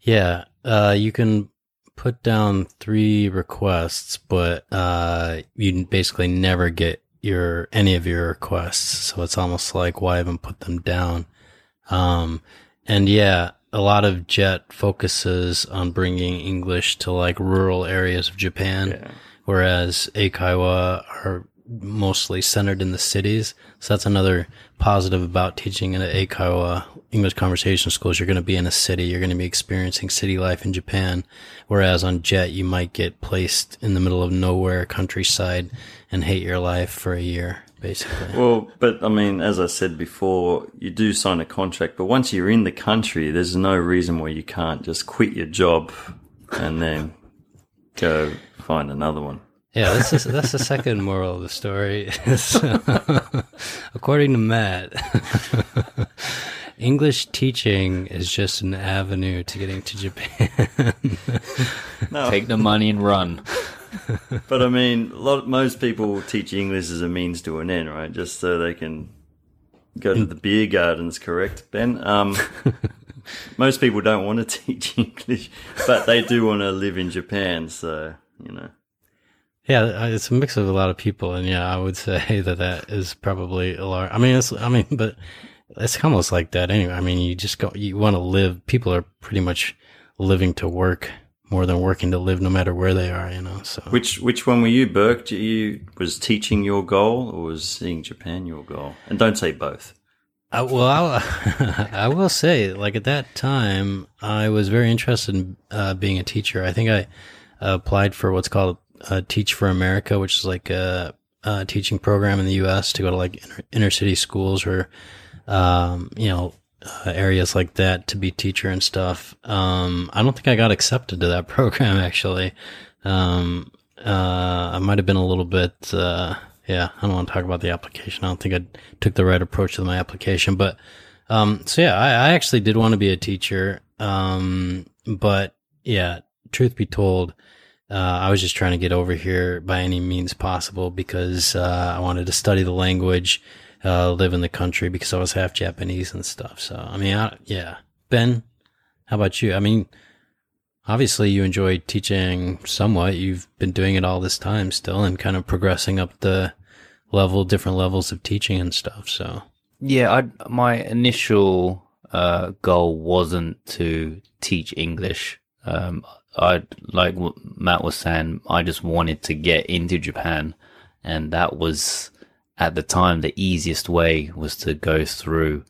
Yeah, uh, you can put down three requests, but uh, you basically never get your any of your requests. So it's almost like why even put them down? Um, and yeah, a lot of Jet focuses on bringing English to like rural areas of Japan, Yeah. whereas Eikaiwa are mostly centered in the cities. So that's another positive about teaching in an Eikaiwa English conversation schools. You're going to be in a city. You're going to be experiencing city life in Japan. Whereas on Jet, you might get placed in the middle of nowhere, countryside, and hate your life for a year, basically. Well, but I mean, as I said before, you do sign a contract, but once you're in the country, there's no reason why you can't just quit your job and then go find another one. Yeah, that's the, that's the second moral of the story. [LAUGHS] is, [LAUGHS] according to Matt, [LAUGHS] English teaching is just an avenue to getting to Japan. Take the money and run. But I mean, lot, most people teach English as a means to an end, right? Just so they can go to the beer gardens, correct, Ben? Um, most people don't want to teach English, but they do want to live in Japan, so, you know. Yeah, uh, it's a mix of a lot of people, and yeah, I would [LAUGHS] say that that is probably a lot. I mean, it's I mean, but it's almost like that anyway. I mean, you just go, you want to live. People are pretty much living to work more than working to live, no matter where they are. You know, so Which which one were you, Burke? You was teaching your goal or was seeing Japan your goal? And don't say both. I, well, I, [LAUGHS] I will say, like at that time, I was very interested in uh, being a teacher. I think I applied for what's called uh, Teach for America, which is like a, a teaching program in the U.S. to go to like inner, inner city schools or, um, you know, uh, areas like that to be teacher and stuff. Um, I don't think I got accepted to that [LAUGHS] program actually. Um, uh, I might have been a little bit, uh, yeah, I don't want to talk about the application. I don't think I took the right approach with my application, but, um, so yeah, I, I actually did want to be a teacher. Um, but yeah, truth be told, uh, I was just trying to get over here by any means possible because, uh, I wanted to study the language, uh, live in the country because I was half Japanese and stuff. So, I mean, I, yeah. Ben, how about you? I mean, obviously you enjoy teaching somewhat. You've been doing it all this time still and kind of progressing up the level, different levels of teaching and stuff. So, Yeah, I, my initial uh, goal wasn't to teach English. Um, I like what Matt was saying. I just wanted to get into Japan, and that was at the time the easiest way was to go through.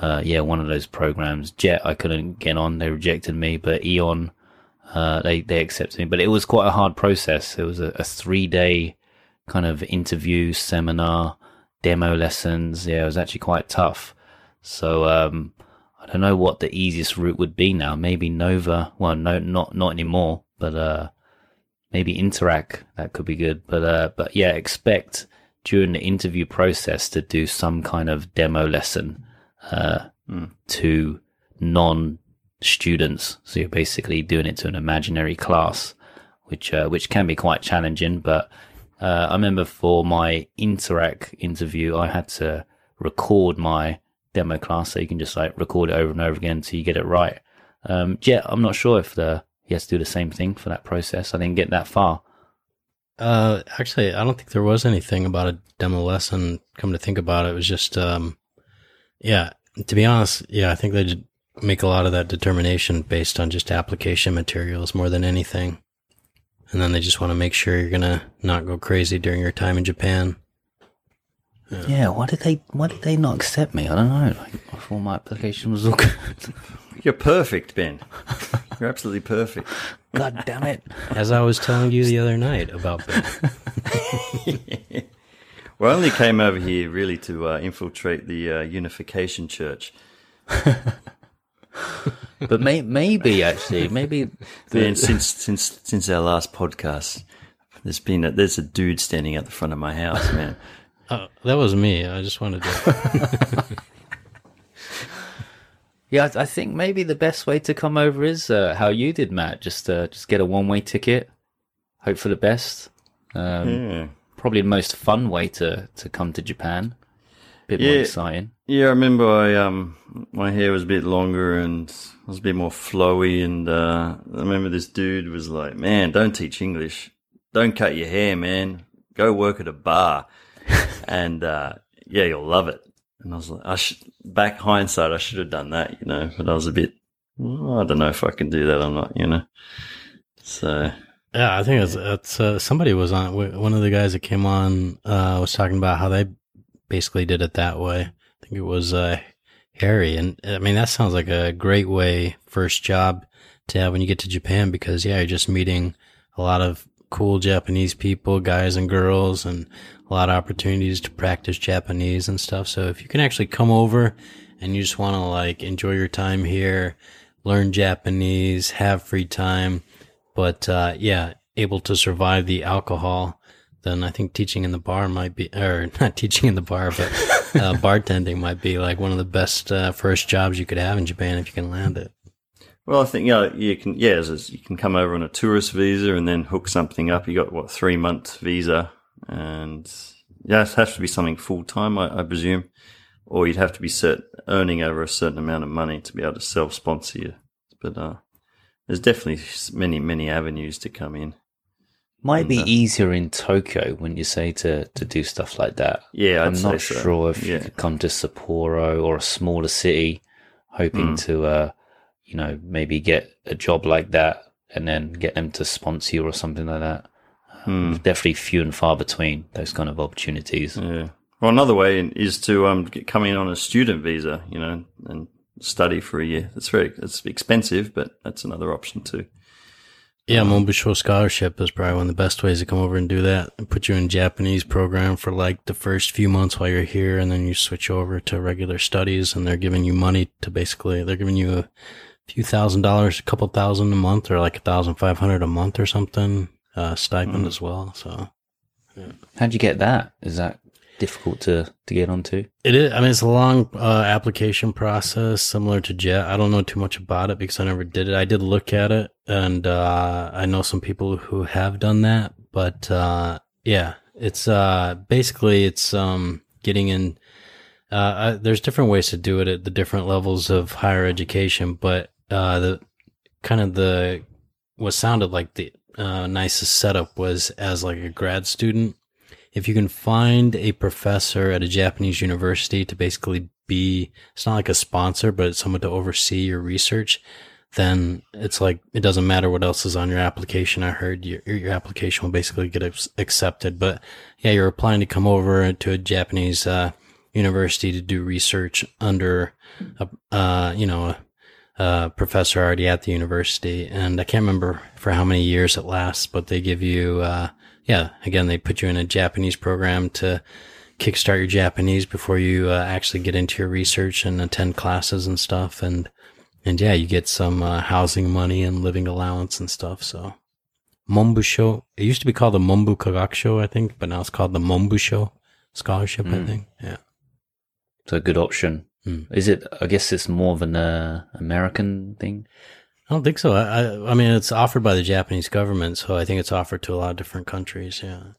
Uh, yeah, one of those programs. Jet, I couldn't get on; they rejected me. But AEON, uh, they they accepted me. But it was quite a hard process. It was a, a three day kind of interview, seminar, demo lessons. Yeah, it was actually quite tough. So um, I don't know what the easiest route would be now. Maybe Nova. Well, no, not not anymore. But uh, maybe Interac. That could be good. But uh, but yeah, expect during the interview process to do some kind of demo lesson uh, Mm. to non students. So you're basically doing it to an imaginary class, which uh, which can be quite challenging. But uh, I remember for my Interac interview, I had to record my demo class, so you can just like record it over and over again until you get it right. Um, yeah, I'm not sure if the he has to do the same thing for that process. I didn't get that far. Uh, actually, I don't think there was anything about a demo lesson. Come to think about it, it was just, um, yeah. To be honest, yeah, I think they make a lot of that determination based on just application materials more than anything, and then they just want to make sure you're gonna not go crazy during your time in Japan. Yeah, why did they why did they not accept me? I don't know. Like, I thought my application was all good. [LAUGHS] You're perfect, Ben. You're absolutely perfect. [LAUGHS] God damn it! As I was telling you the other night about Ben. [LAUGHS] Well, I only came over here really to uh, infiltrate the uh, Unification Church. But may, maybe actually, maybe Ben, since since since our last podcast, there's been a, there's a dude standing at the front of my house, man. Oh, that was me. I just wanted to. [LAUGHS] Yeah, I I think maybe the best way to come over is uh, how you did, Matt. Just uh, just get a one way ticket, hope for the best. Um, Yeah. Probably the most fun way to, to come to Japan. bit more Yeah. exciting. Yeah, I remember I um my hair was a bit longer and was a bit more flowy and uh I remember this dude was like, Man, don't teach English. Don't cut your hair, man. Go work at a bar. [LAUGHS] and uh yeah, you'll love it. And I was like, I should back hindsight I should have done that, you know, but I was a bit "Well, I don't know if I can do that or not, you know. So Yeah, I think it's, it's uh, somebody was on one of the guys that came on uh, was talking about how they basically did it that way. I think it was uh, Harry, and I mean that sounds like a great way first job to have when you get to Japan because yeah, you're just meeting a lot of cool Japanese people, guys and girls, and a lot of opportunities to practice Japanese and stuff. So if you can actually come over and you just want to like enjoy your time here, learn Japanese, have free time but uh, yeah, able to survive the alcohol, then I think teaching in the bar might be, or [LAUGHS] not teaching in the bar, but [LAUGHS] uh, bartending might be like one of the best uh, first jobs you could have in Japan if you can land it. Well, I think yeah, you can. Yeah, you can come over on a tourist visa and then hook something up. You got what three month visa, and yeah, it has to be something full time, I, I presume, or you'd have to be cert- earning over a certain amount of money to be able to self sponsor you. But uh, there's definitely many many avenues to come in. Might be uh, easier in Tokyo when you say to, to do stuff like that. Yeah, I'm say not so. sure if you could come to Sapporo or a smaller city, hoping Mm. to, uh, you know, maybe get a job like that and then get them to sponsor you or something like that. Hmm. Definitely few and far between those kind of opportunities. Yeah. Well, another way is to um get, come in on a student visa, you know, and study for a year. It's very it's expensive, but that's another option too. Yeah, Monbusho scholarship is probably one of the best ways to come over and do that. And put you in Japanese program for like the first few months while you're here, and then you switch over to regular studies, and they're giving you money to basically they're giving you a few thousand dollars, a couple thousand a month, or like a thousand five hundred a month or something, uh, stipend as well. So How'd you get that? Is that difficult to, to get onto? It is. I mean, it's a long uh, application process, similar to Jet. I don't know too much about it because I never did it. I did look at it, and uh, I know some people who have done that. But uh, yeah, it's uh, basically it's um, getting in. Uh, uh, there's different ways to do it at the different levels of higher education, but uh, the kind of the what sounded like the uh, nicest setup was as like a grad student if you can find a professor at a Japanese university to basically be, it's not like a sponsor, but it's someone to oversee your research, then it's like it doesn't matter what else is on your application. I heard your your application will basically get accepted. But yeah, you're applying to come over to a Japanese uh, university to do research under a uh, you know a, a professor already at the university, and I can't remember for how many years it lasts, but they give you uh, yeah again they put you in a Japanese program to kickstart your Japanese before you uh, actually get into your research and attend classes and stuff. And, and yeah, you get some uh, housing money and living allowance and stuff. So Monbusho, it used to be called the Monbu Kagakusho, I think, but now it's called the Monbusho scholarship, I Mm. think. Yeah. It's a good option. Mm. Is it? I guess it's more of an uh, American thing. I don't think so. I, I, I mean, it's offered by the Japanese government, so I think it's offered to a lot of different countries. Yeah.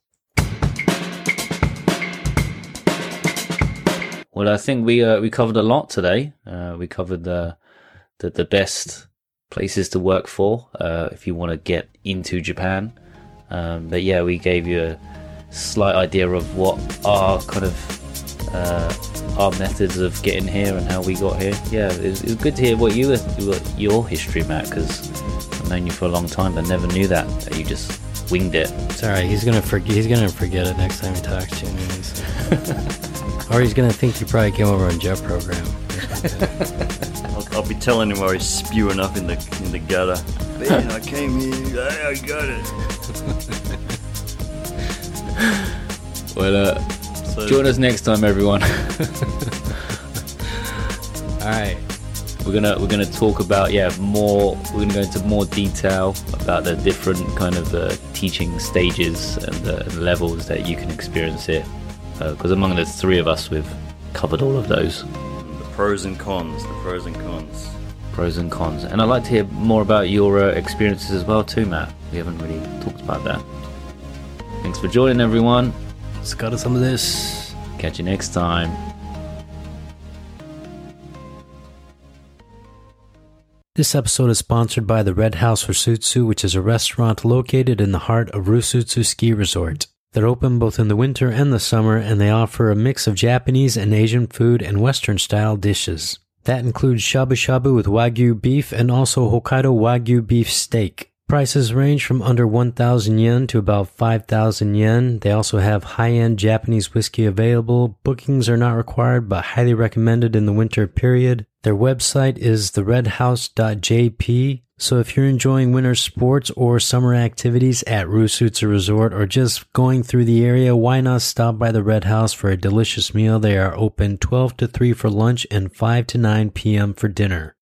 Well, I think we uh, we covered a lot today. Uh, we covered the, the the best places to work for uh, if you want to get into Japan. Um, but yeah, we gave you a slight idea of what our kind of uh, our methods of getting here and how we got here. Yeah, it was, it was good to hear what you what your history, Matt, because I've known you for a long time, but never knew that that you just winged it. It's all right. He's gonna forget. He's gonna forget it next time he talks to you. anyways. [LAUGHS] or he's gonna think you probably came over on jet program. [LAUGHS] I'll, I'll be telling him while he's spewing up in the in the gutter. Man, I came here. [LAUGHS] I, I got it. Well, uh, So, join us next time, everyone. [LAUGHS] All right. We're gonna we're gonna talk about yeah more. We're gonna go into more detail about the different kind of uh, teaching stages and the levels that you can experience here. Because among the three of us, we've covered all of those the pros and cons. The pros and cons. pros and cons. And I'd like to hear more about your uh, experiences as well too, Matt. We haven't really talked about that. Thanks for joining, everyone. Let's go to some of this. Catch you next time. This episode is sponsored by the Red House Rusutsu, which is a restaurant located in the heart of Rusutsu Ski Resort. They're open both in the winter and the summer, and they offer a mix of Japanese and Asian food and Western style dishes. That includes shabu shabu with Wagyu beef and also Hokkaido Wagyu beef steak. Prices range from under 1,000 yen to about 5,000 yen. They also have high end Japanese whiskey available. Bookings are not required, but highly recommended in the winter period. Their website is theredhouse.jp. So if you're enjoying winter sports or summer activities at Rusutsu Resort or just going through the area, why not stop by the Red House for a delicious meal? They are open 12 to 3 for lunch and 5 to 9 p.m. for dinner.